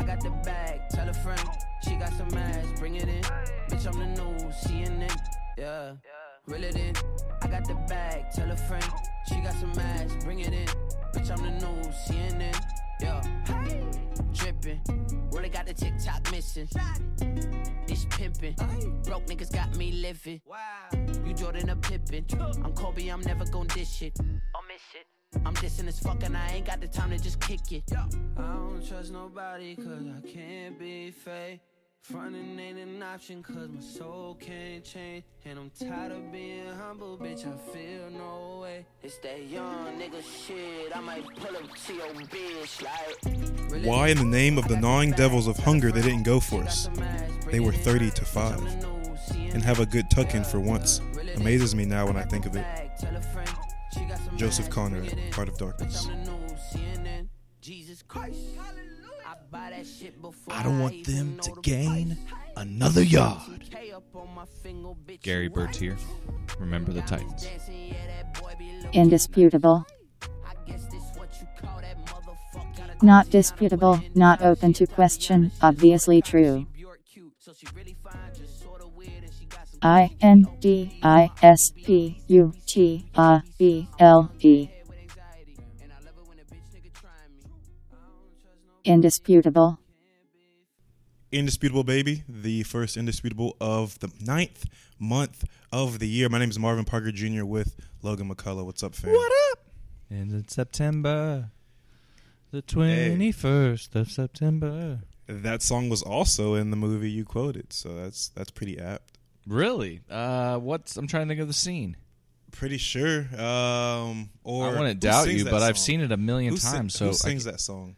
I got the bag, tell a friend. She got some ass, bring it in. Bitch, I'm the news, CNN. Yeah, reel it in. I got the bag, tell a friend. She got some ass, bring it in. Bitch, I'm the news, CNN. Yeah, hey. dripping. Really got the TikTok missing. This pimping. Broke niggas got me living. You Jordan a Pippin. I'm Kobe, I'm never gon' dish it. I'll miss it. I'm dissing as fuck and I ain't got the time to just kick it. I don't trust nobody cause I can't be fake. Frontin' ain't an option cause my soul can't change. And I'm tired of being humble, bitch, I feel no way. It's that young nigga shit, I might pull up to your bitch like. Why, in the name of the gnawing devils of hunger, they didn't go for us? They were 30 to 5. And have a good tuck in for once. Amazes me now when I think of it. Joseph Conrad, Heart of Darkness. I buy that shit before I don't want them to gain another yard. K up on my finger, bitch, Gary you Bertier. Remember the Titans. dancing, yeah, that boy be looking Indisputable. I guess this what you call that motherfucker. Not disputable, not open to question, obviously true. I N D I S P U T A B L E. with anxiety, and I love it when a bitch nigga trying me. I don't trust no Indisputable. Indisputable Baby, the first indisputable of the ninth month of the year. My name is Marvin Parker Jr. with Logan McCullough. What's up, fam? What up? And it's September. The 21st of September. That song was also in the movie you quoted, so that's that's pretty apt. Really? Uh, what's I'm trying to think of the scene. Pretty sure. Um, or I wouldn't doubt you, but I've seen it a million Who times. so who I sings ca- that song?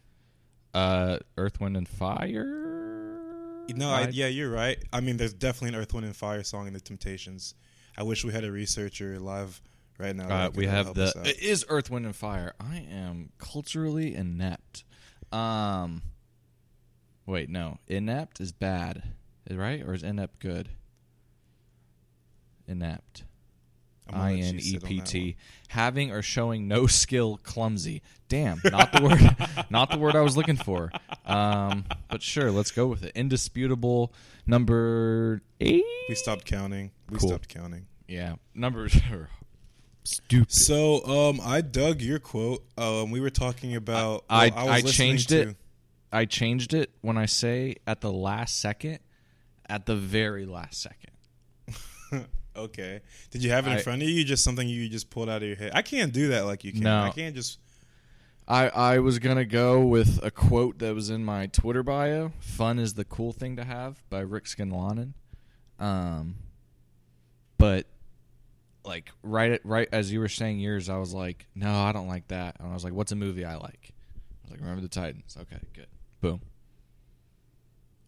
Uh, Earth, Wind, and Fire. No, I, I- yeah, you're right. I mean, there's definitely an Earth, Wind, and Fire song in the Temptations. I wish we had a researcher live right now. Uh, we have the it is Earth, Wind, and Fire. I am culturally inept. Um, wait, no, inept is bad, right? Or is inept good? Inept. I N E P T. Having or showing no skill, clumsy. Damn, not the word, not the word I was looking for. Um, but sure, let's go with it. Indisputable number eight. We stopped counting. We Cool. stopped counting. Yeah, numbers are stupid. So, um, I dug your quote. Um, we were talking about. I- well, was I listening changed to- it. I changed it when I say at the last second, at the very last second. Okay. Did you have it in I- front of you? Just something you just pulled out of your head. I can't do that like you can. No. I can't just. I, I was gonna go with a quote that was in my Twitter bio. Fun is the cool thing to have by Rick Scanlanen. Um, but like right right as you were saying yours, I was like, no, I don't like that. And I was like, what's a movie I like? I was like, remember the Titans. Okay, good. Boom.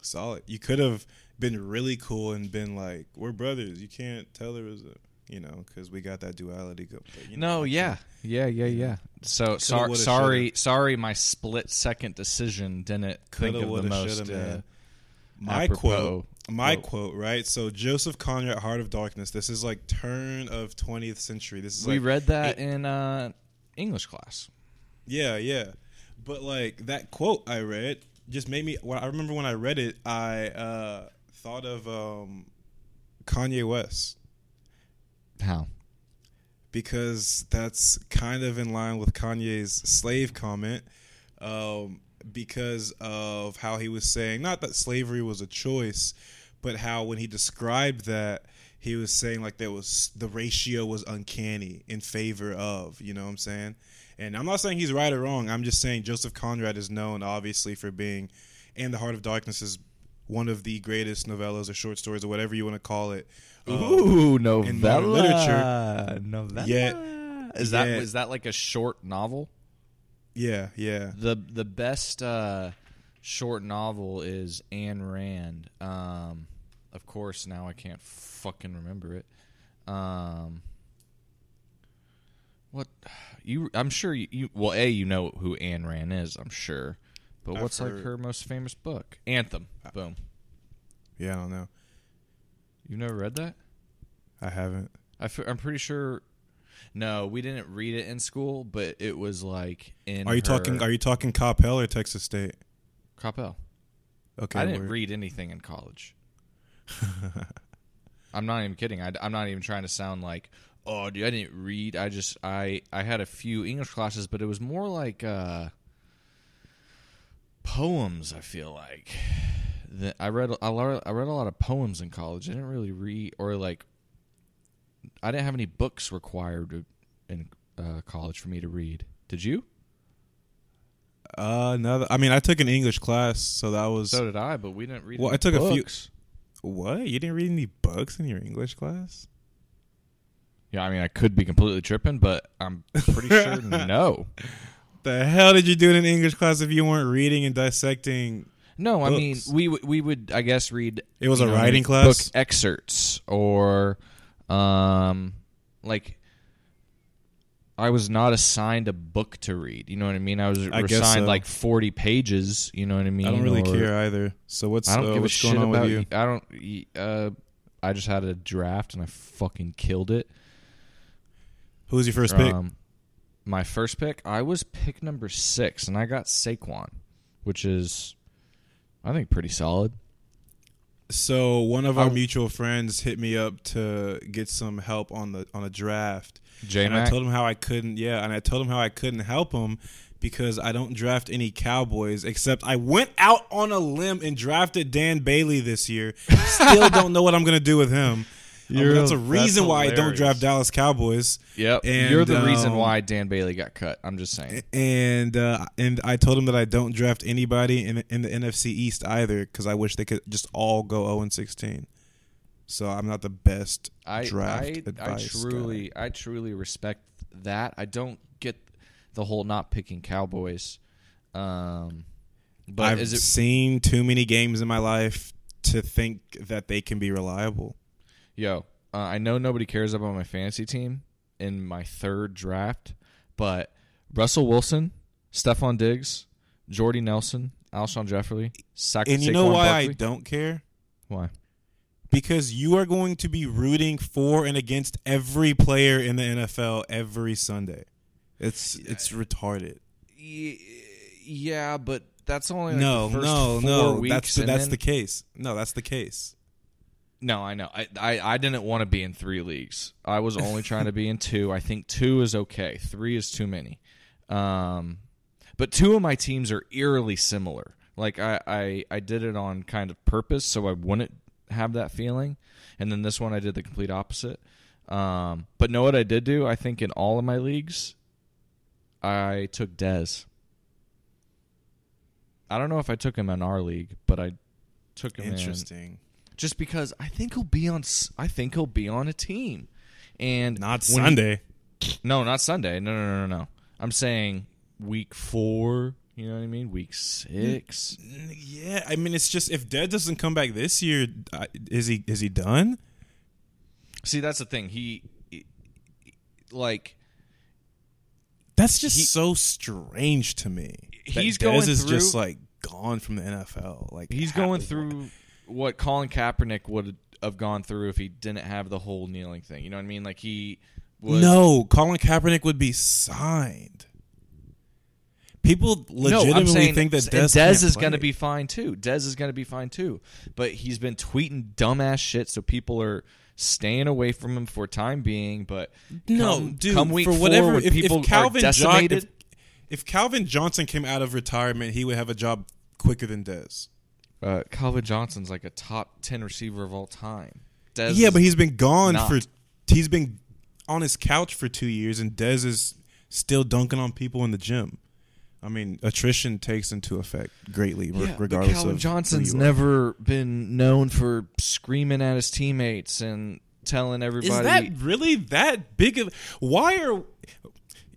Solid. You could have been really cool and been like, "We're brothers." You can't tell there was a, you know, because we got that duality. Go. you know, No, yeah, yeah, yeah, yeah. So sor- sorry, shoulda. sorry, my split second decision didn't think of the most. uh. My quote. My quote. quote. Right. So Joseph Conrad, Heart of Darkness. This is like turn of 20th century. This is we like read that it- in uh, English class. Yeah, yeah. But like that quote I read just made me. When I remember when I read it, I uh, thought of um, Kanye West How? because that's kind of in line with Kanye's slave comment. Um, because of how he was saying, not that slavery was a choice, but how when he described that, he was saying like there was the ratio was uncanny in favor of, you know what I'm saying? And I'm not saying he's right or wrong. I'm just saying Joseph Conrad is known obviously for being, and The Heart of Darkness is one of the greatest novellas or short stories or whatever you want to call it. um, Ooh, in modern novella. Novella. Yeah. Is that Yeah. is that like a short novel? Yeah, yeah. The the best uh, short novel is Ayn Rand. Um, of course, now I can't fucking remember it. Um, what you? I'm sure you, you. Well, a you know who Ayn Rand is. I'm sure. But I've what's like her most famous book? Anthem. Boom. Yeah, I don't know. You've never read that? I haven't. I f- I'm pretty sure. No, we didn't read it in school, but it was like in. Are you her- talking? Are you talking Coppell or Texas State? Coppell? Okay, I didn't read anything in college. I'm not even kidding. I, am not even trying to sound like, oh, dude, I didn't read. I just I I had a few English classes, but it was more like uh, poems. I feel like that I read I lear- I read a lot of poems in college. I didn't really read or like I didn't have any books required in uh, college for me to read. Did you? Uh, no. I mean, I took an English class, so that was So did I, but we didn't read. Well, I took a few- books. What? You didn't read any books in your English class? Yeah, I mean, I could be completely tripping, but I'm pretty sure no. The hell did you do in an English class if you weren't reading and dissecting? No, I mean, we w- we would, I guess, read. It was a know, writing book class? excerpts or, um, like. I was not assigned a book to read. You know what I mean? I was I assigned so. like forty pages. You know what I mean? I don't really Or- care either. So what's I don't uh, give a shit going on about with you? I don't. Uh, I just had a draft and I fucking killed it. Who was your first pick? Um, my first pick, I was pick number six, and I got Saquon, which is, I think, pretty solid. So one of our I- mutual friends hit me up to get some help on the on a draft. J and I told him how I couldn't. Yeah, and I told him how I couldn't help him because I don't draft any Cowboys. Except I went out on a limb and drafted Dan Bailey this year. Still don't know what I'm gonna do with him. Um, that's a that's reason why I don't draft Dallas Cowboys. Yep, And, you're the reason um, why Dan Bailey got cut. I'm just saying. And uh, and I told him that I don't draft anybody in in the NFC East either because I wish they could just all go 0 and 16. So I'm not the best I draft I, I truly guy. I truly respect that. I don't get the whole not picking Cowboys. Um, but I've it seen too many games in my life to think that they can be reliable. Yo, uh, I know nobody cares about my fantasy team in my third draft, but Russell Wilson, Stefon Diggs, Jordy Nelson, Alshon Jeffery, Sa- And you Saquon know why Barkley. I don't care? Why? Because you are going to be rooting for and against every player in the NFL every Sunday. It's it's retarded. Yeah, but that's only like no, the first no, no. That's the, that's then- the case. No, that's the case. No, I know. I, I I didn't want to be in three leagues. I was only trying to be in two. I think two is okay. Three is too many. Um, but two of my teams are eerily similar. Like I, I I did it on kind of purpose so I wouldn't have that feeling. And then this one I did the complete opposite. Um, but know what I did do? I think in all of my leagues, I took Dez. I don't know if I took him in our league, but I took him in Interesting. just because I think he'll be on. s- I think he'll be on a team, and Not when he- Sunday. no, not Sunday. No, no, no, no, no. I'm saying week four. You know what I mean? Week six. Yeah, I mean, it's just if Dez doesn't come back this year, is he is he done? See, that's the thing. He, like, That's just He- so strange to me. that He's going is just through- like gone from the NFL. Like he's going through what Colin Kaepernick would have gone through if he didn't have the whole kneeling thing. You know what I mean? Like he was. No, Colin Kaepernick would be signed. People legitimately I'm saying think that Dez, can't is going to be fine too. Dez is going to be fine too. But he's been tweeting dumbass shit, so people are staying away from him for time being. But no, come, dude. come week for whatever, when if, people if Calvin are John, if, if Calvin Johnson came out of retirement, he would have a job quicker than Dez. uh, Calvin Johnson's like a top ten receiver of all time. Dez Yeah, but he's been gone not. for. He's been on his couch for two years, and Dez is still dunking on people in the gym. I mean, attrition takes into effect greatly, re- Yeah, but regardless Calvin of who Johnson's you are. never been known for screaming at his teammates and telling everybody. Is that really that big of? Why are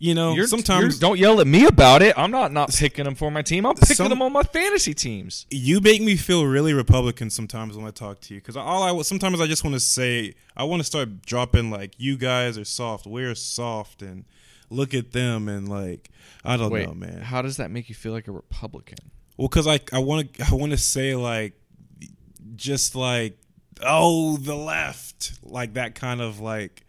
you know? You're- sometimes you're- don't yell at me about it. I'm not not picking them for my team. I'm picking Some- him on my fantasy teams. you make me feel really Republican sometimes when I talk to you because all I sometimes I just want to say I want to start dropping like you guys are soft, we're soft, and look at them and like I don't Wait, know, man. how does that make you feel like a Republican? Well, because I I want to I want to say like just like oh the left like that kind of like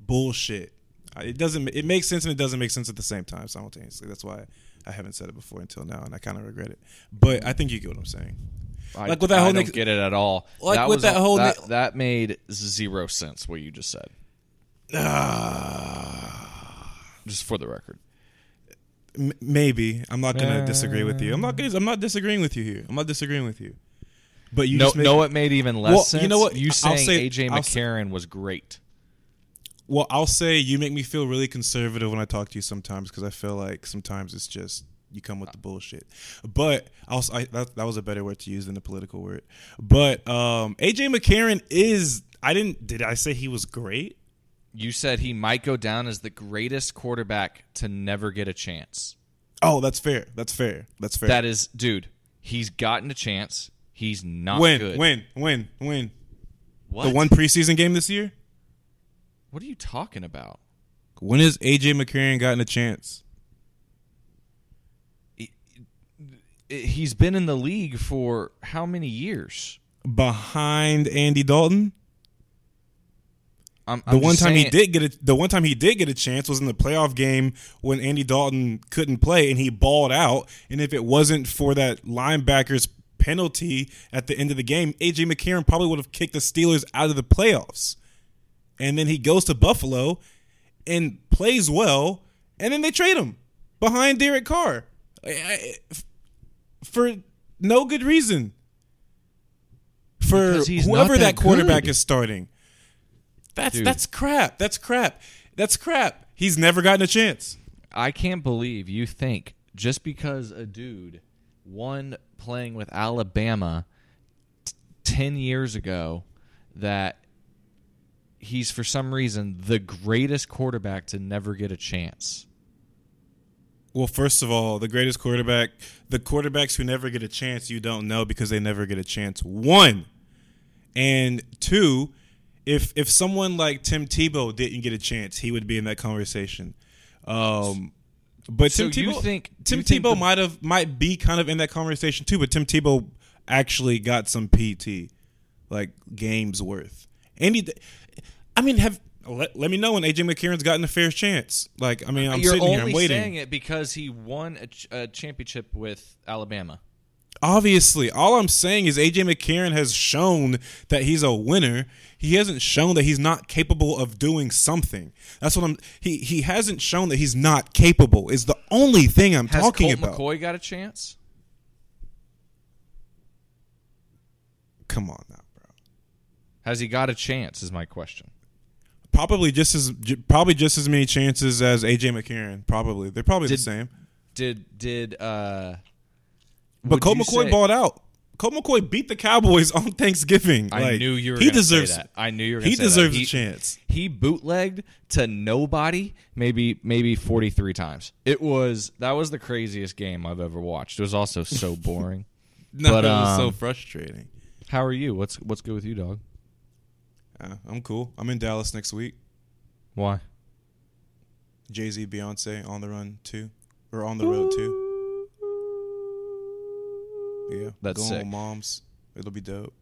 bullshit. It doesn't it makes sense and it doesn't make sense at the same time simultaneously. That's why I haven't said it before until now and I kind of regret it. But I think you get what I'm saying. I, Like with that I whole don't Nick- get it at all. Like that with was that a- whole that, Nick- that made zero sense. What you just said, ah. Just for the record. M- maybe I'm not gonna Uh. disagree with you. I'm not. Gonna, I'm not disagreeing with you here. I'm not disagreeing with you. But you no, know what made even less Well, sense? you know what? You saying say- AJ I'll McCarron was great. Well, I'll say you make me feel really conservative when I talk to you sometimes because I feel like sometimes it's just you come with the bullshit. But I'll, I, that that was a better word to use than the political word. But um, AJ McCarron is. I didn't. Did I say he was great? You said he might go down as the greatest quarterback to never get a chance. Oh, that's fair. That's fair. That's fair. That is, dude. He's gotten a chance. He's not win, good. win, win, win. What? The one preseason game this year. What are you talking about? When has AJ McCarron gotten a chance? He's been in the league for how many years? Behind Andy Dalton. I'm, The I'm one just time he did get a, the one time he did get a chance was in the playoff game when Andy Dalton couldn't play and he balled out. And if it wasn't for that linebacker's penalty at the end of the game, AJ McCarron probably would have kicked the Steelers out of the playoffs. And then he goes to Buffalo and plays well, and then they trade him behind Derek Carr I- I- for no good reason. For Because he's not whoever that that quarterback good. is starting. That's Dude. that's crap. That's crap. That's crap. He's never gotten a chance. I can't believe you think just because a dude won playing with Alabama t- 10 years ago that he's for some reason the greatest quarterback to never get a chance. Well, first of all, the greatest quarterback, the quarterbacks who never get a chance, you don't know because they never get a chance. One, and two, if if someone like Tim Tebow didn't get a chance, he would be in that conversation. Um, but So Tim you Tebow, think- Tim Tebow the- might have might be kind of in that conversation too. But Tim Tebow actually got some PT, like games worth. Andy, I mean, have let, let me know when AJ McCarron's gotten a fair chance. Like, I mean, I'm You're sitting here, I'm waiting. saying it because he won a, ch- a championship with Alabama. Obviously, all I'm saying is AJ McCarron has shown that he's a winner. He hasn't shown that he's not capable of doing something. That's what I'm. He he hasn't shown that he's not capable. Is the only thing I'm Has talking Colt about. McCoy got a chance? Come on now, bro. Has he got a chance? Is my question. Probably just as probably just as many chances as AJ McCarron. Probably they're probably Did- the same. Did did uh? But you McCoy say- balled out. Colt McCoy beat the Cowboys on Thanksgiving. I Like, knew you were. He deserves. That. I knew you were. He deserves He- a chance. He bootlegged to nobody, maybe maybe forty three times. It was that was the craziest game I've ever watched. It was also so boring. No, But, it was so um, frustrating. How are you? What's what's good with you, dog? Uh, I'm cool. I'm in Dallas next week. Why? Jay Z, Beyonce on the run too, or on the road too. Yeah, That's sick. moms. It'll be dope.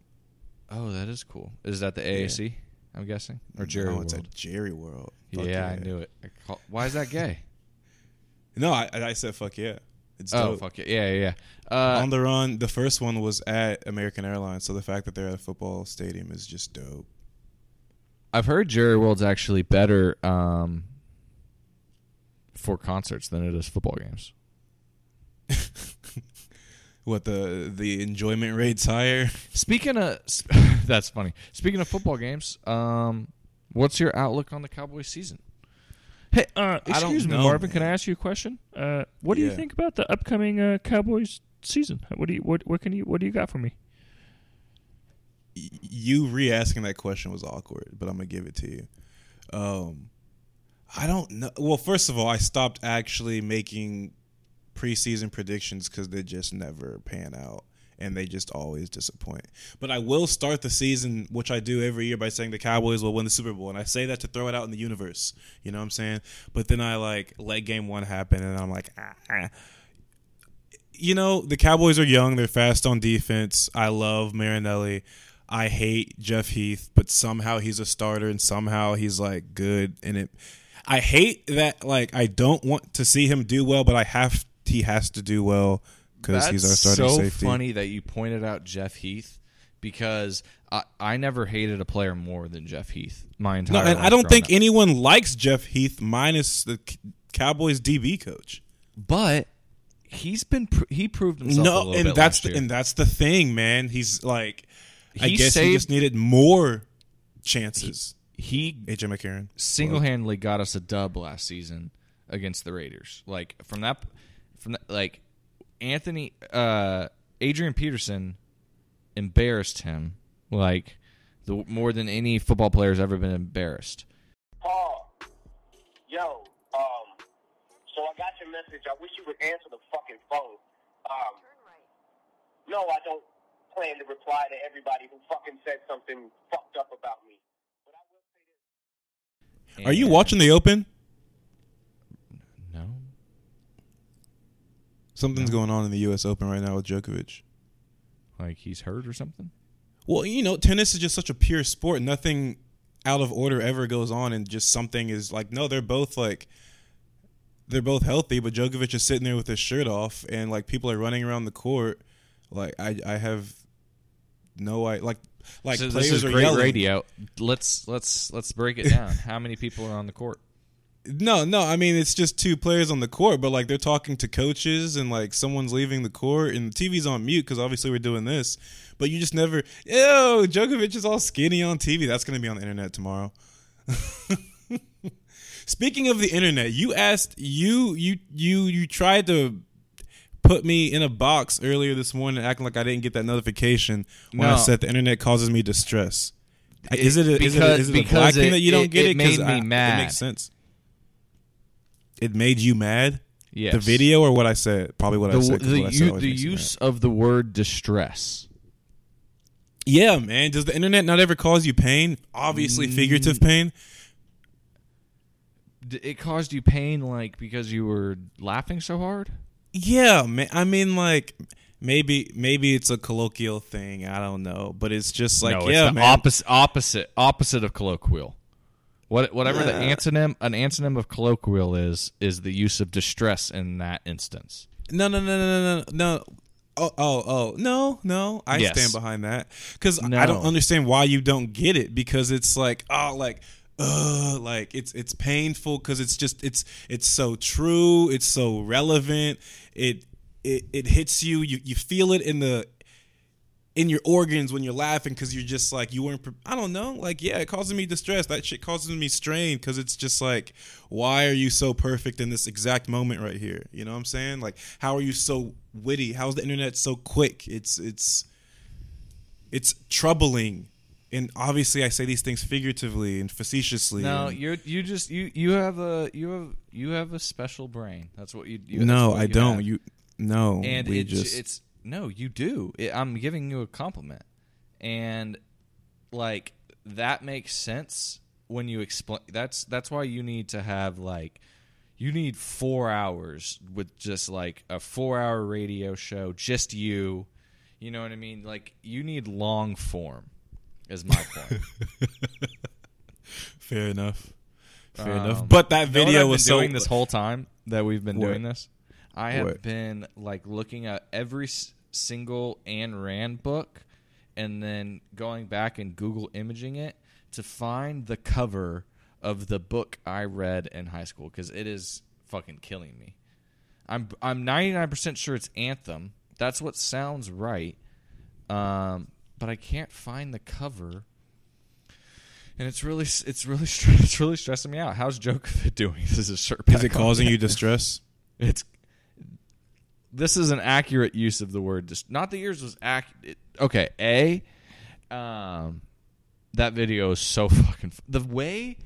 Oh, that is cool. Is that the AAC? I'm guessing or Jerry No, it's World? at Jerry World. Yeah, Fuck I knew it. I call, why is that gay? No, I, I said fuck yeah. It's oh, dope. fuck it. Yeah, yeah. yeah. Uh, on the run, the first one was at American Airlines, so the fact that they're at a football stadium is just dope. I've heard Jerry World's actually better um, for concerts than it is football games. What the the enjoyment rate's higher? Speaking of, that's funny. Speaking of football games, um, what's your outlook on the Cowboys season? Hey, uh, I don't excuse me, know, Marvin. Can I ask you a question? Uh, what do you think about the upcoming uh, Cowboys season? What do you what what can you what do you got for me? You re-asking that question was awkward, but I'm gonna give it to you. Um, I don't know. Well, first of all, I stopped actually making preseason predictions because they just never pan out and they just always disappoint. But I will start the season, which I do every year, by saying the Cowboys will win the Super Bowl, and I say that to throw it out in the universe. You know what I'm saying? But then I like let Game One happen, and I'm like, ah. ah. You know, the Cowboys are young. They're fast on defense. I love Marinelli. I hate Jeff Heath, but somehow he's a starter and somehow he's like good. And it, I hate that. Like I don't want to see him do well, but I have. He has to do well because he's our That's starting so safety. funny that you pointed out Jeff Heath because I, I never hated a player more than Jeff Heath my entire. No, and I don't think up. anyone likes Jeff Heath minus the C- Cowboys DB coach. but he's been pr- he proved himself a No, and that's the, and that's the thing, man. He's like, I He guess he just needed more chances. he AJ McCarron. single handedly got us a dub last season against the Raiders. Like from that, from that, like Anthony, uh, Adrian Peterson embarrassed him like the more than any football player has ever been embarrassed. Paul, yo, um, so I got your message. I wish you would answer the fucking phone. Um, no, I don't plan to reply to everybody who fucking said something fucked up about me. But I will say this. Are you watching the Open? No. Something's going on in the U.S. Open right now with Djokovic. Like he's hurt or something. Well, you know, tennis is just such a pure sport. Nothing out of order ever goes on, and just something is like, no, they're both like, they're both healthy, but Djokovic is sitting there with his shirt off, and like people are running around the court. Like I, I have no, I like, like so players this is are great yelling. radio. Let's let's let's break it down. How many people are on the court? No, no, I mean it's just two players on the court, but like they're talking to coaches and like someone's leaving the court and the TV's on mute because obviously we're doing this. But you just never, ew, Djokovic is all skinny on TV. That's gonna be on the internet tomorrow. Speaking of the internet, you asked you you you you tried to put me in a box earlier this morning, acting like I didn't get that notification when I said the internet causes me distress. is it a, is it a, because- is it a because black thing it- that you don't it- get it it? 'Cause made me I- mad. It makes sense. It made you mad. Yes. The video or what I said? Probably what I The, said. 'cause the, I said u- always the you use of the word distress. Yeah, man. Does the internet not ever cause you pain? Obviously, Mm. figurative pain. It caused you pain, like because you were laughing so hard. Yeah, man. I mean, like maybe maybe it's a colloquial thing. I don't know, but it's just like no, yeah, man. opposite, opposite, opposite of colloquial. What, whatever the antonym, an antonym of colloquial is, is the use of distress in that instance. No, no, no, no, no, no, no. Oh, oh, oh, no, no. I Yes. stand behind that because No. I don't understand why you don't get it because it's like, oh, like, uh, like it's it's painful because it's just it's it's so true, it's so relevant. It it it hits you. You you feel it in the in your organs when you're laughing because you're just like you weren't. Pre- I don't know. Like yeah, it causes me distress. That shit causes me strain because it's just like, why are you so perfect in this exact moment right here? You know what I'm saying? Like, how are you so witty? How's the internet so quick? It's it's it's troubling. And obviously, I say these things figuratively and facetiously. No, and- you you just you you have a you have you have a special brain. That's what you. you no, what I you don't. have. You no, and we it's just it's no, you do. It, I'm giving you a compliment, and like that makes sense when you explain. That's that's why you need to have like you need four hours with just like a four hour radio show, just you. You know what I mean? Like you need long form. Is my point. fair enough. Fair Um, enough. But that You know what video was been so doing this whole time that we've been What? doing this. I have What? been like looking at every s- single Ayn Rand book, and then going back and Google imaging it to find the cover of the book I read in high school because it is fucking killing me. I'm I'm 99% sure it's Anthem. That's what sounds right. Um, but I can't find the cover. And it's really, it's really, it's really stressing me out. How's Djokovic doing? This is. Is it causing you distress? It's. This is an accurate use of the word. Dis- not that yours was accurate. Okay, a. Um, that video is so fucking. F- the way,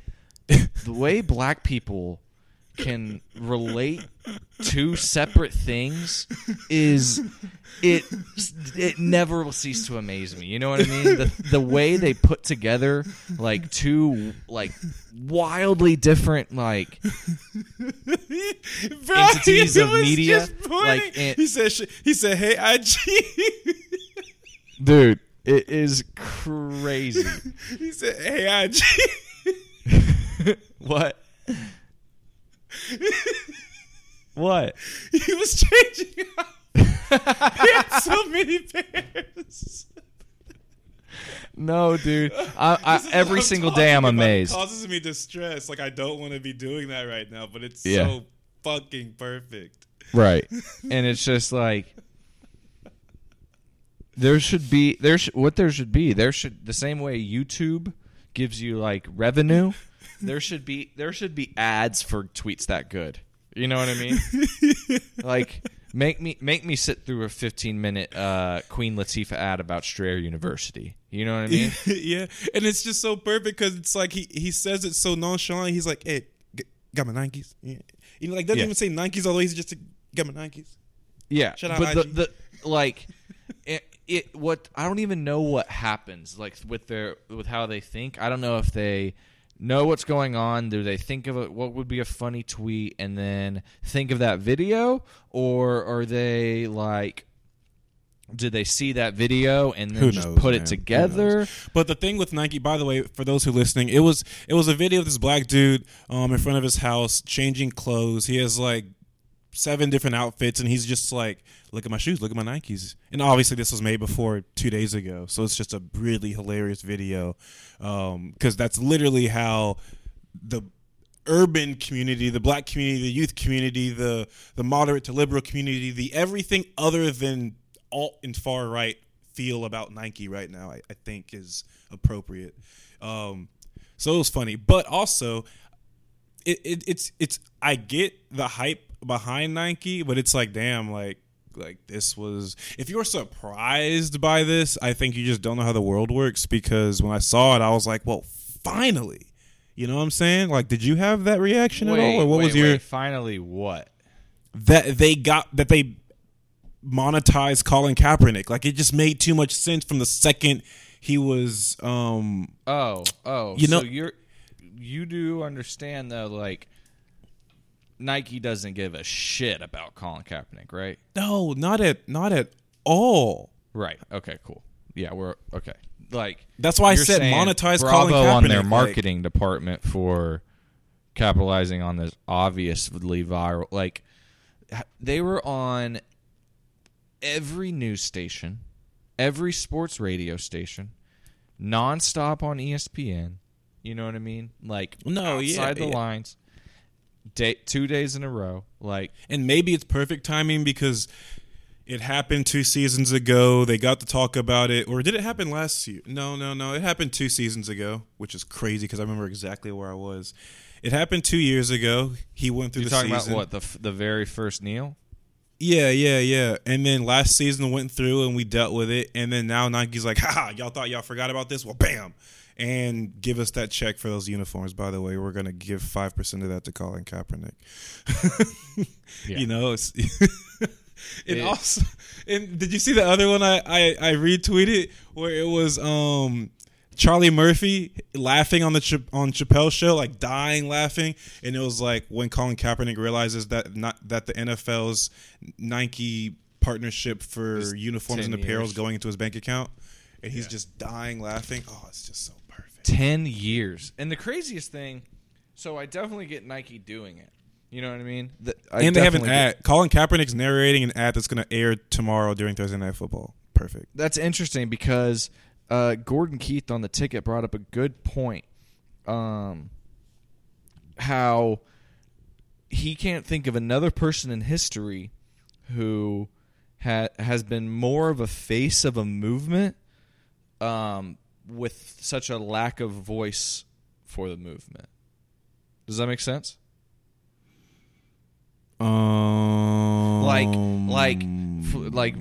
the way black people can relate two separate things is it it never will cease to amaze me. You know what I mean? The the way they put together like two like wildly different like Bro, entities he of media, like, he said, sh- he said, "Hey, IG." dude, it is crazy. he said, "Hey, IG." what? What? he was changing. he had so many pairs. No, dude. I, I, every single day I'm about. It amazed. causes me distress. Like I don't want to be doing that right now, but it's Yeah. so fucking perfect. Right. and it's just like there should be there sh- what there should be there should the same way YouTube gives you like revenue there should be there should be ads for tweets that good. You know what I mean? like make me make me sit through a 15 minute uh, Queen Latifah ad about Strayer University. You know what I mean? yeah, and it's just so perfect because it's like he he says it so nonchalant. He's like, "Hey, g- got my Nikes." Yeah. You know, like doesn't Yeah. even say Nikes. Although he's just like, got my Nikes. Yeah, Shout out but the, the like it, it what I don't even know what happens like with their with how they think. I don't know if they know what's going on. Do they think of it? What would be a funny tweet and then think of that video, or are they like? Did they see that video and then Who just knows, put man? it together? But the thing with Nike, by the way, for those who are listening, it was it was a video of this black dude um in front of his house changing clothes. He has like seven different outfits, and he's just like, "Look at my shoes, look at my Nikes." And obviously, this was made before two days ago, so it's just a really hilarious video because that's literally how the urban community, the black community, the youth community, the the moderate to liberal community, the everything other than alt and far right feel about Nike right now. I, I think is appropriate. Um, so it was funny, but also it, it it's it's I get the hype behind Nike, but it's like damn, like like this was if you were surprised by this, I think you just don't know how the world works because when I saw it, I was like, well, finally. You know what I'm saying? Like, did you have that reaction at all, or what wait, was your wait, finally what? that they got that they monetized Colin Kaepernick? Like, it just made too much sense from the second he was um Oh, oh, You so know- you're you do understand though, like Nike doesn't give a shit about Colin Kaepernick, right? no, not at not at all. Right. Okay. Cool. Yeah, we're okay. Like That's why I said monetize Bravo Colin on their Kaepernick, like- marketing department for capitalizing on this obviously viral. Like they were on every news station, every sports radio station, nonstop on ESPN. You know what I mean? Like No, yeah, outside the yeah. lines. Day, two days in a row. Like and maybe it's perfect timing because it happened two seasons ago. They got to talk about it, or did it happen last year? No, no, no. It happened two seasons ago, which is crazy because I remember exactly where I was. It happened two years ago. He went through you're the talking season. about what the the very first Neil. Yeah, yeah, yeah. And then last season went through and we dealt with it. And then now Nike's like, ha, y'all thought y'all forgot about this? Well, bam. And give us that check for those uniforms. By the way, we're going to give 5% of that to Colin Kaepernick. Yeah. You know, it's. and It- also, and did you see the other one I, I, I retweeted where it was um Charlie Murphy laughing on the Ch- on Chappelle's show, like dying laughing, and it was like when Colin Kaepernick realizes that not that the NFL's Nike partnership for uniforms and apparel is going into his bank account, and he's just dying laughing. Oh, it's just so. 10 years. And the craziest thing, so I definitely get Nike doing it. You know what I mean? The- I and they have an definitely get- ad. Colin Kaepernick's narrating an ad that's going to air tomorrow during Thursday Night Football. Perfect. That's interesting because uh, Gordon Keith on the ticket brought up a good point. Um, how he can't think of another person in history who ha- has been more of a face of a movement um, with such a lack of voice for the movement. Does that make sense? Um, like like f- like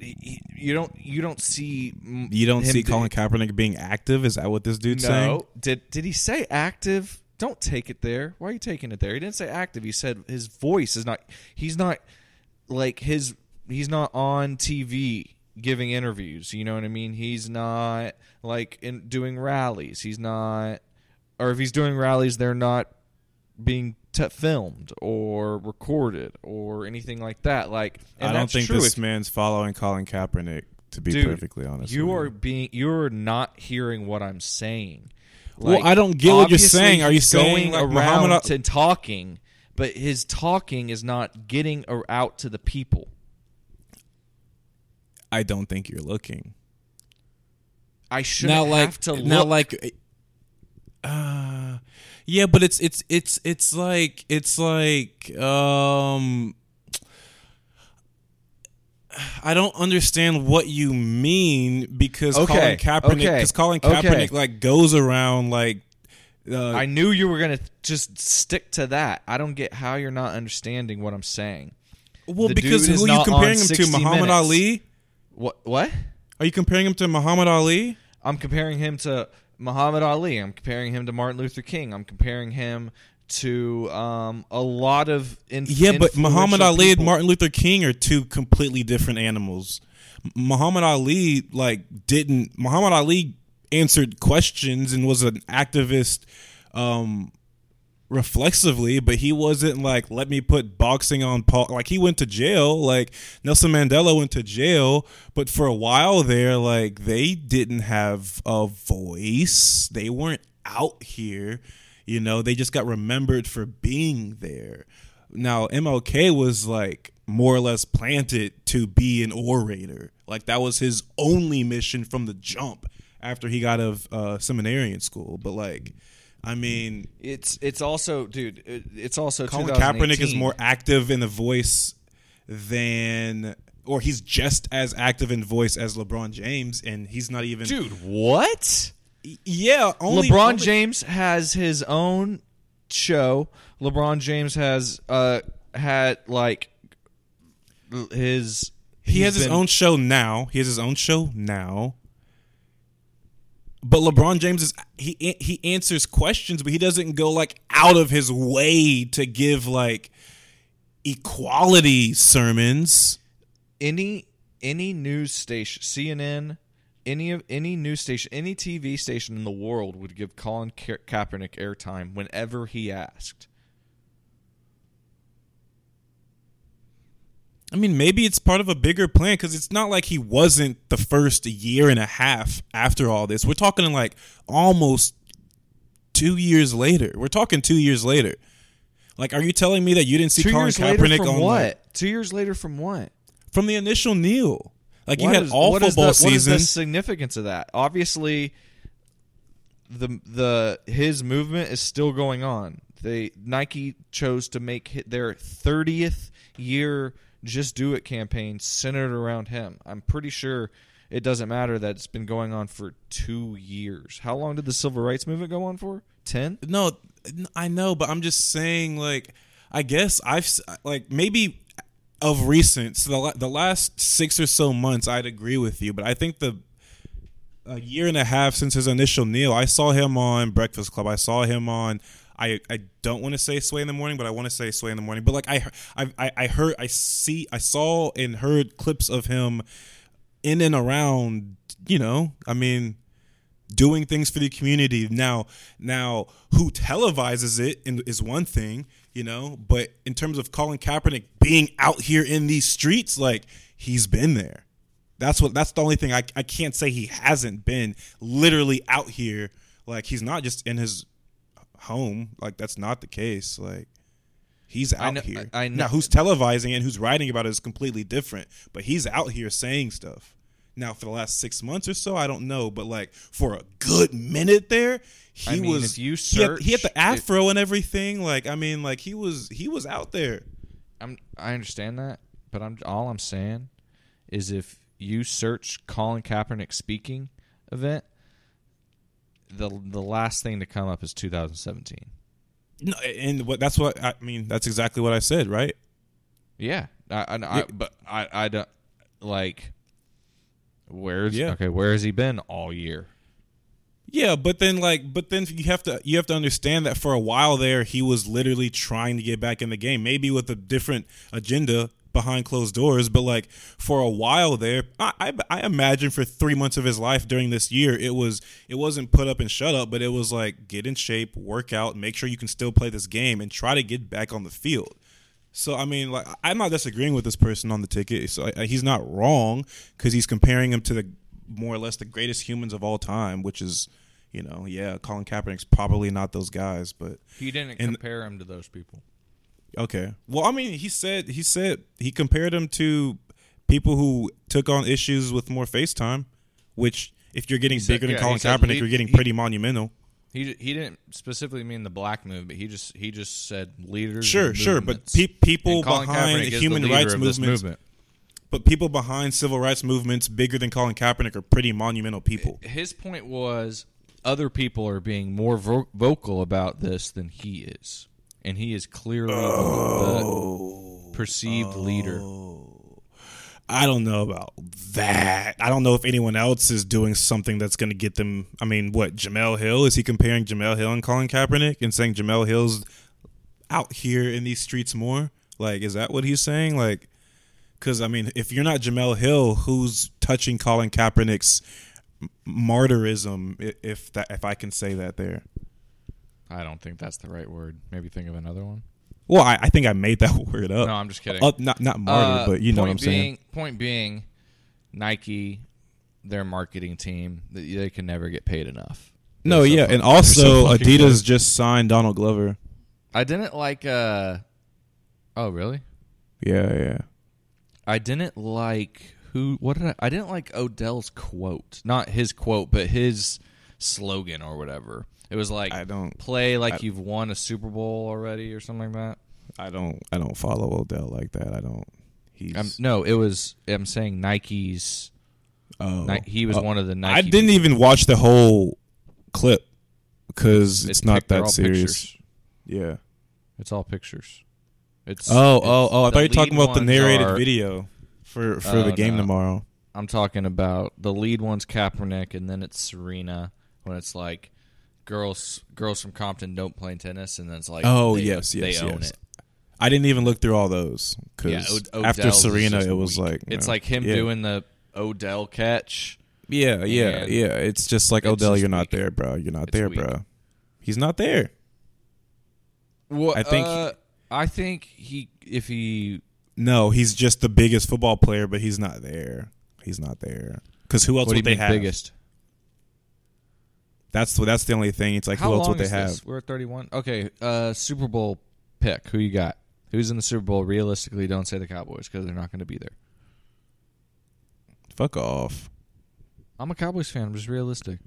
you don't you don't see you don't see Colin Kaepernick being active. Is that what this dude's saying? no saying? did did he say active don't take it there why are you taking it there he didn't say active he said his voice is not he's not like his he's not on TV giving interviews you know what I mean he's not like in doing rallies he's not or if he's doing rallies they're not being t- filmed or recorded or anything like that like and I don't that's think true this if- man's following Colin Kaepernick. To be Dude, perfectly honest, you are being you're not hearing what I'm saying. Well, I don't get what you're saying. Are you saying, going like, around Muhammad to talking, but his talking is not getting out to the people? I don't think you're looking. I shouldn't now like have to look. now like uh yeah but it's it's it's it's like it's like um I don't understand what you mean because Okay, Colin Kaepernick okay, because Colin okay. Kaepernick like goes around like uh, I knew you were gonna just stick to that. I don't get how you're not understanding what I'm saying. well the because who are you comparing him to Muhammad Minutes. Ali? What? What? Are you comparing him to Muhammad Ali? I'm comparing him to Muhammad Ali. I'm comparing him to Martin Luther King. I'm comparing him to um, a lot of in- Yeah, but Muhammad Ali and. Martin Luther King are two completely different animals. Muhammad Ali like didn't Muhammad Ali answered questions and was an activist um reflexively, but he wasn't like let me put boxing on Paul like he went to jail, like Nelson Mandela went to jail, but for a while there like they didn't have a voice. They weren't out here. You know, they just got remembered for being there. Now, MLK was like more or less planted to be an orator. Like that was his only mission from the jump after he got out of uh, seminarian school. But like, I mean, It's it's also, dude. It's also Colin 2018. Kaepernick is more active in the voice than, or he's just as active in voice as LeBron James, and he's not even. Dude, what? yeah, only LeBron only- James has his own show. LeBron James has uh had like his He has his own show now. He has his own show now. But LeBron James is he he answers questions, but he doesn't go like out of his way to give like equality sermons. any any news station, CNN, any of any news station, any TV station in the world would give Colin Ka- Kaepernick airtime whenever he asked. I mean, maybe it's part of a bigger plan because it's not like he wasn't the first year and a half after all this. We're talking like almost two years later. We're talking two years later. Like, are you telling me that you didn't see Two Colin Kaepernick from on what? like, Two years later from what? from the initial kneel? Like you had is- all what football the, What is season. the significance of that? Obviously, the the his movement is still going on. They Nike chose to make their thirtieth year "Just Do It" campaign centered around him. I'm pretty sure it doesn't matter that it's been going on for two years. How long did the civil rights movement go on for? Ten. No, I know, but I'm just saying, like, I guess I've like maybe of recent, so the the last six or so months, I'd agree with you, but I think the a year and a half since his initial kneel, I saw him on Breakfast Club. I saw him on. I, I don't want to say Sway in the morning, but I want to say Sway in the morning. But like I, I I heard I see I saw and heard clips of him in and around. You know, I mean, doing things for the community. Now, now who televises it is one thing, you know, but in terms of Colin Kaepernick being out here in these streets, like he's been there. That's what. That's the only thing I I can't say he hasn't been literally out here. Like he's not just in his home. Like that's not the case. Like. He's out know- here. I- I know- Now, who's televising it and who's writing about it is completely different. But he's out here saying stuff. Now, for the last six months or so, I don't know, but like for a good minute there, he I mean, was. if you he, had, he had the afro and everything. Like, I mean, like he was he was out there. I'm I understand that, but I'm all I'm saying is if you search Colin Kaepernick speaking event, the the last thing to come up is 2017. No, and what that's what I mean. That's exactly what I said, right? Yeah, I, I, I but I I don't like where's Yeah. okay where has he been all year? Yeah, but then like, but then you have to you have to understand that for a while there, he was literally trying to get back in the game, maybe with a different agenda behind closed doors. But like for a while there, I, I I imagine for three months of his life during this year, it was it wasn't put up and shut up, but it was like get in shape, work out, make sure you can still play this game, and try to get back on the field. So I mean, like I'm not disagreeing with this person on the ticket. So uh, he's not wrong because he's comparing him to the more or less the greatest humans of all time, which is, you know, yeah, Colin Kaepernick's probably not those guys, but He didn't compare him to those people. Okay. Well, I mean, he said he said he compared him to people who took on issues with more FaceTime, which if you're getting said- bigger than yeah, Colin Kaepernick, lead- you're getting he- pretty monumental. He he didn't specifically mean the black movement. He just he just said leaders. Sure, sure, but pe- people behind the human leader rights movements, movement. but people behind civil rights movements bigger than Colin Kaepernick are pretty monumental people. His point was other people are being more vo- vocal about this than he is, and he is clearly Oh. the perceived leader. Oh. I don't know about that. I don't know if anyone else is doing something that's going to get them. I mean, what Jemele Hill is he comparing Jemele Hill and Colin Kaepernick and saying Jemele Hill's out here in these streets more? Like, is that what he's saying? Like, because I mean, if you're not Jemele Hill, who's touching Colin Kaepernick's martyrism? If that, if I can say that there. I don't think that's the right word. Maybe think of another one. Well, I, I think I made that word up. No, I'm just kidding. Uh, not not martyr, Uh, but you know what I'm point saying. Point being, Nike, their marketing team, they they can never get paid enough. No, They're so yeah, and also so Adidas good. just signed Donald Glover. I didn't like. uh Oh, really? Yeah, yeah. I didn't like who. What did I? I didn't like Odell's quote. Not his quote, but his slogan or whatever. It was like, I don't- play like I- you've won a Super Bowl already or something like that." I don't I don't follow Odell like that. I don't. He's Um, no, it was. I'm saying Nike's. oh, Ni- he was Oh, one of the Nike. I didn't even watch the whole clip because it's, It's not pic- that all serious. pictures. Yeah. It's all pictures. It's Oh, oh, it's- oh! I thought you were talking about the narrated are- video for for Oh, the game no. tomorrow. I'm talking about the lead one's Kaepernick, and then it's Serena when it's like girls girls from Compton don't play tennis, and then it's like Oh, they, yes, they yes, own yes. it. I didn't even look through all those because Yeah, after Serena, it was weak. like it's no. like him Yeah. doing the Odell catch. Yeah, yeah, yeah. It's just like it's Odell, just you're not weak. there, bro. You're not It's there, weak. bro. He's not there. Well, I think- uh, I think he if he No, he's just the biggest football player, but he's not there. He's not there. Because who else would they have? biggest? That's that's the only thing. It's like How who else long would they is have? this? We're at 31. Okay, uh, Super Bowl pick. Who you got? Who's in the Super Bowl? Realistically, don't say the Cowboys because they're not going to be there. Fuck off. I'm a Cowboys fan. I'm just realistic.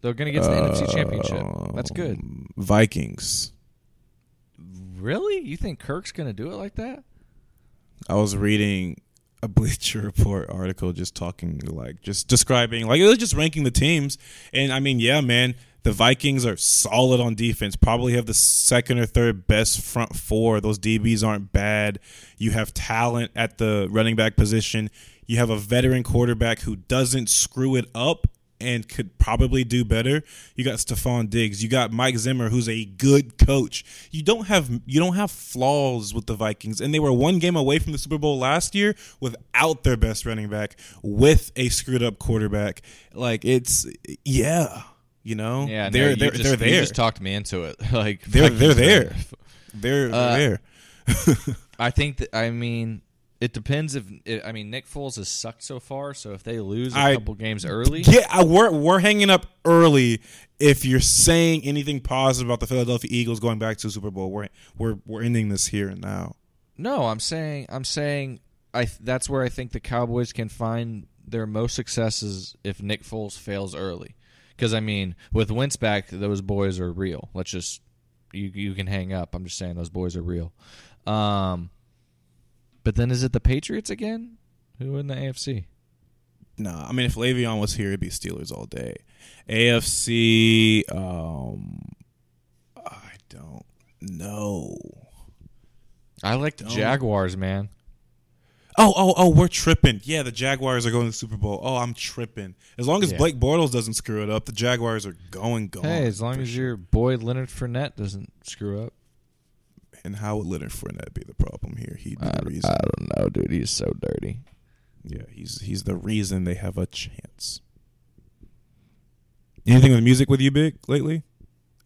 They're going to get to the NFC Championship. That's good. Vikings. Really? You think Kirk's going to do it like that? I was reading a Bleacher Report article just talking like just describing like it was just ranking the teams. And I mean yeah man the Vikings are solid on defense probably have the second or third best front four. Those DBs aren't bad. You have talent at the running back position. You have a veteran quarterback who doesn't screw it up and could probably do better. You got Stefon Diggs. You got Mike Zimmer, who's a good coach. You don't have you don't have flaws with the Vikings, and they were one game away from the Super Bowl last year without their best running back, with a screwed up quarterback. Like it's yeah, you know, Yeah, they're no, they're just, they're You just talked me into it. like They're- they're there. they're they're Uh, there. I think that I mean it depends if I mean Nick Foles has sucked so far. So if they lose a I- couple games early, Yeah, I- we're we're hanging up early. If you're saying anything positive about the Philadelphia Eagles going back to the Super Bowl, we're we're we're ending this here and now. No, I'm saying I'm saying I that's where I think the Cowboys can find their most successes if Nick Foles fails early. Because I mean, with Wentz back, those boys are real. Let's just you you can hang up. I'm just saying those boys are real. Um, but then is it the Patriots again? Who in the AFC? No, I mean if Le'Veon was here, it'd be Steelers all day. AFC, um, I don't know. I like the Don't- Jaguars, man. Oh, oh, oh, we're tripping. Yeah, the Jaguars are going to the Super Bowl. Oh, I'm tripping. As long as Yeah. Blake Bortles doesn't screw it up, the Jaguars are going, going. Hey, as long as sure. your boy Leonard Fournette doesn't screw up. And how would Leonard Fournette be the problem here? He'd be I, the reason. don't know, dude. He's so dirty. Yeah, he's he's the reason they have a chance. Anything with music with you, big lately?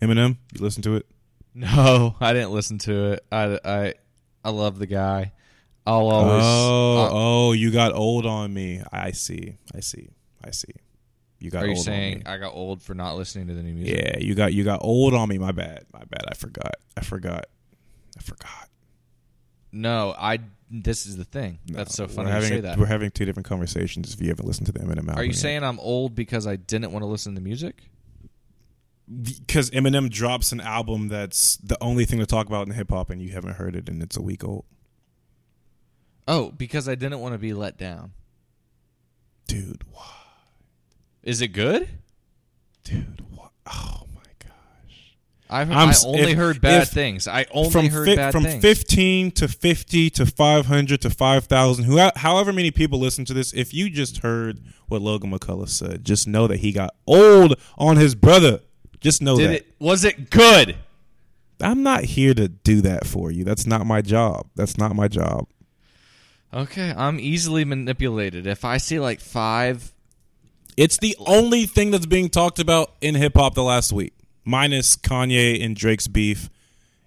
Eminem, you listen to it? No, I didn't listen to it. I, I, I love the guy. I'll always. oh, uh, oh, you got old on me. I see. I see. I see. You got are you old on saying me. I got old for not listening to the new music? Yeah, you got you got old on me. My bad. My bad. I forgot. I forgot. I forgot. No, I this is the thing. That's so funny We're to having, say that. we're having two different conversations if you haven't listened to the Eminem album. Are you yet. saying I'm old because I didn't want to listen to music? because Eminem drops an album that's the only thing to talk about in hip hop and you haven't heard it and it's a week old? Oh, because I didn't want to be let down. Dude, why? Is it good? Dude, what? Oh. I've, I'm I only if- heard bad things. I only from heard fi- bad from things. 15 to 50 to 500 to 5000 who however many people listen to this if you just heard what Logan McCullough said just know that he got old on his brother just know Did that it? Was it good? I'm not here to do that for you that's not my job that's not my job Okay, I'm easily manipulated. If I see like five, it's the only thing that's being talked about in hip hop the last week minus Kanye and Drake's beef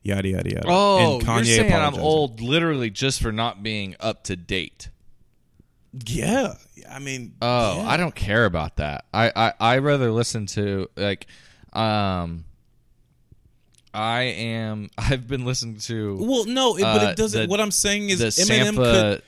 yada yada yada oh, and Kanye you're saying I'm old, literally just for not being up to date. yeah I mean Oh, yeah. I don't care about that. I I I rather listen to like, um, I am. I've been listening to well no it, but uh, it doesn't the- what I'm saying is the Eminem Sampa could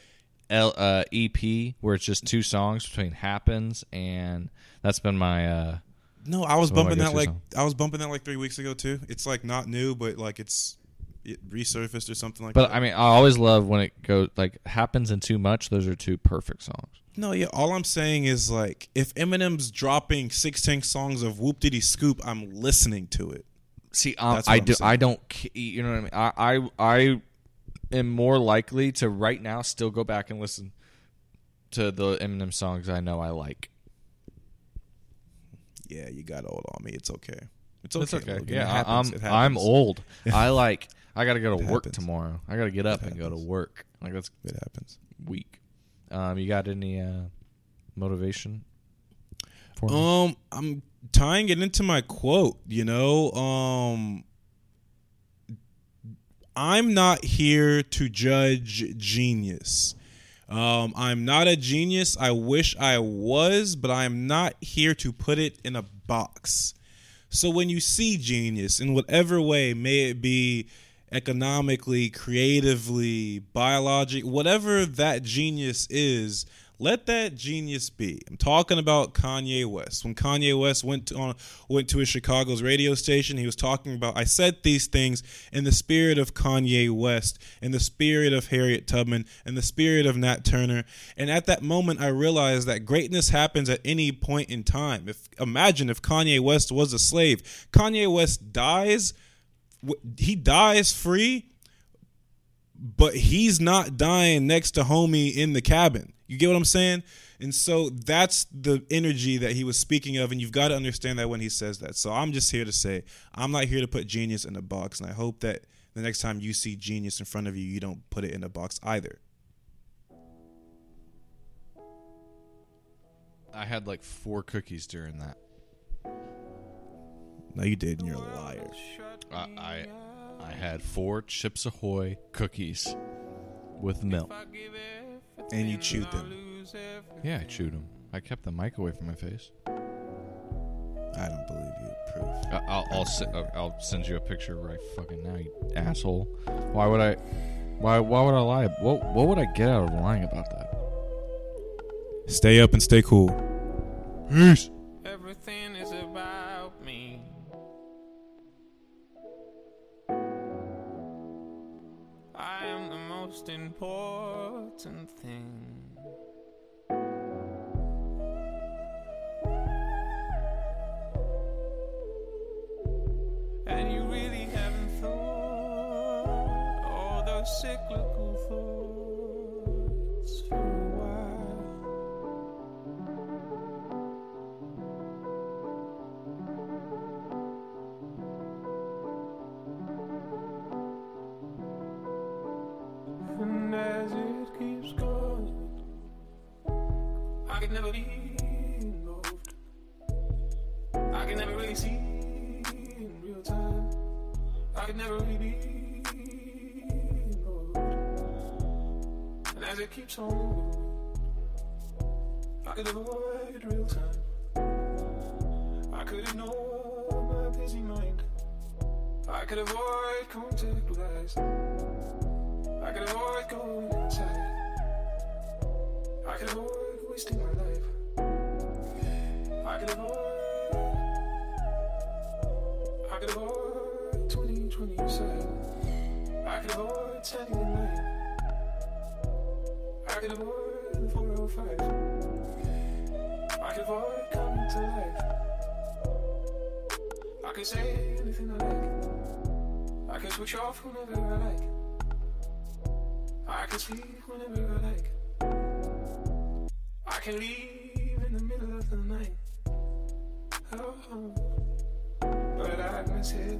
L, uh, EP where it's just two songs between happens and that's been my uh No, I was of bumping that like. I was bumping that like three weeks ago too. It's like not new, but like it's it resurfaced or something like but that. But I mean I always love when it goes like happens and too much those are two perfect songs. no, yeah. All I'm saying is like if Eminem's dropping 16 songs of Whoop Diddy Scoop, I'm listening to it. See, um, I I'm do. saying. I don't. You know what I mean? I, I I am more likely to right now still go back and listen to the Eminem songs I know I like. Yeah, you got old on me. It's okay. It's okay. It's okay. Logan. Yeah, I- happens. I'm It I'm old. I like. I got to go to It work happens. tomorrow. I got to get up and go to work. Like that's It happens. weak. Um, you got any uh, motivation? Um, I'm tying it into my quote. You know, um, I'm not here to judge genius. Um, I'm not a genius. I wish I was, but I am not here to put it in a box. So when you see genius in whatever way, may it be economically, creatively, biologic, whatever that genius is, let that genius be. I'm talking about Kanye West. When Kanye West went to, on went to a Chicago's radio station, he was talking about I said these things in the spirit of Kanye West, in the spirit of Harriet Tubman, in the spirit of Nat Turner. And at that moment I realized that greatness happens at any point in time. If imagine if Kanye West was a slave. Kanye West dies he dies free but he's not dying next to homie in the cabin. You get what I'm saying? And so that's the energy that he was speaking of, and you've got to understand that when he says that. So I'm just here to say, I'm not here to put genius in a box, and I hope that the next time you see genius in front of you, you don't put it in a box either. I had like four cookies during that. No, you didn't. you're a liar. I I, I had four Chips Ahoy cookies with milk. And you chewed them. Yeah, I chewed them. I kept the mic away from my face. I don't believe you. Proof. I- I'll I'll, se- uh, I'll send you a picture right fucking now, you asshole. Why would I? Why why would I lie? What what would I get out of lying about that? Stay up and stay cool. Peace. Everything cyclical thoughts whenever I like. I can leave in the middle of the night. Oh, but I miss it.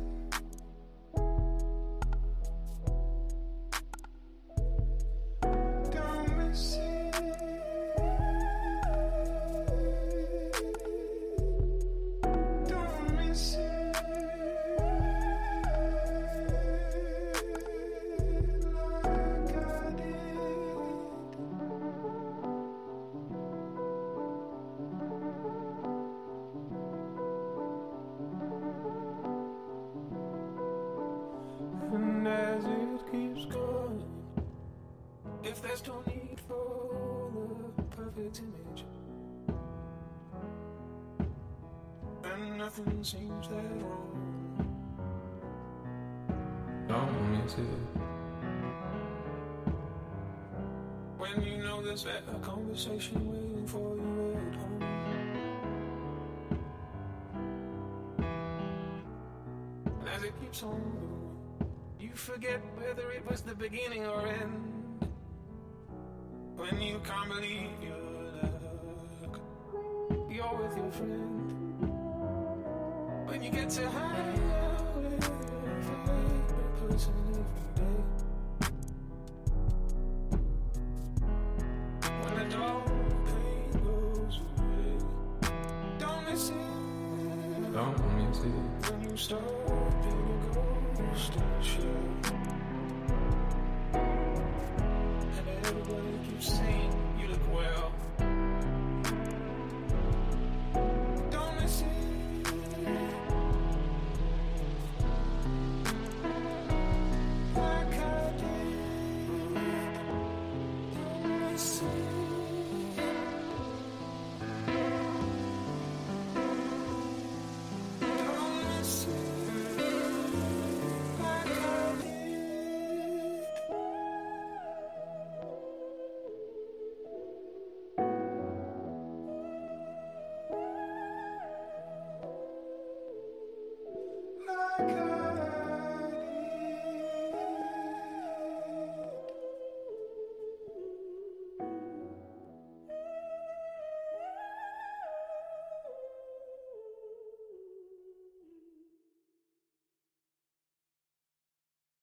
Conversation waiting for you at home. As it keeps on going, you forget whether it was the beginning or end. When you can't believe your luck, you're with your friend. When you get to hang out with your favorite person it. When you. And everybody keeps saying.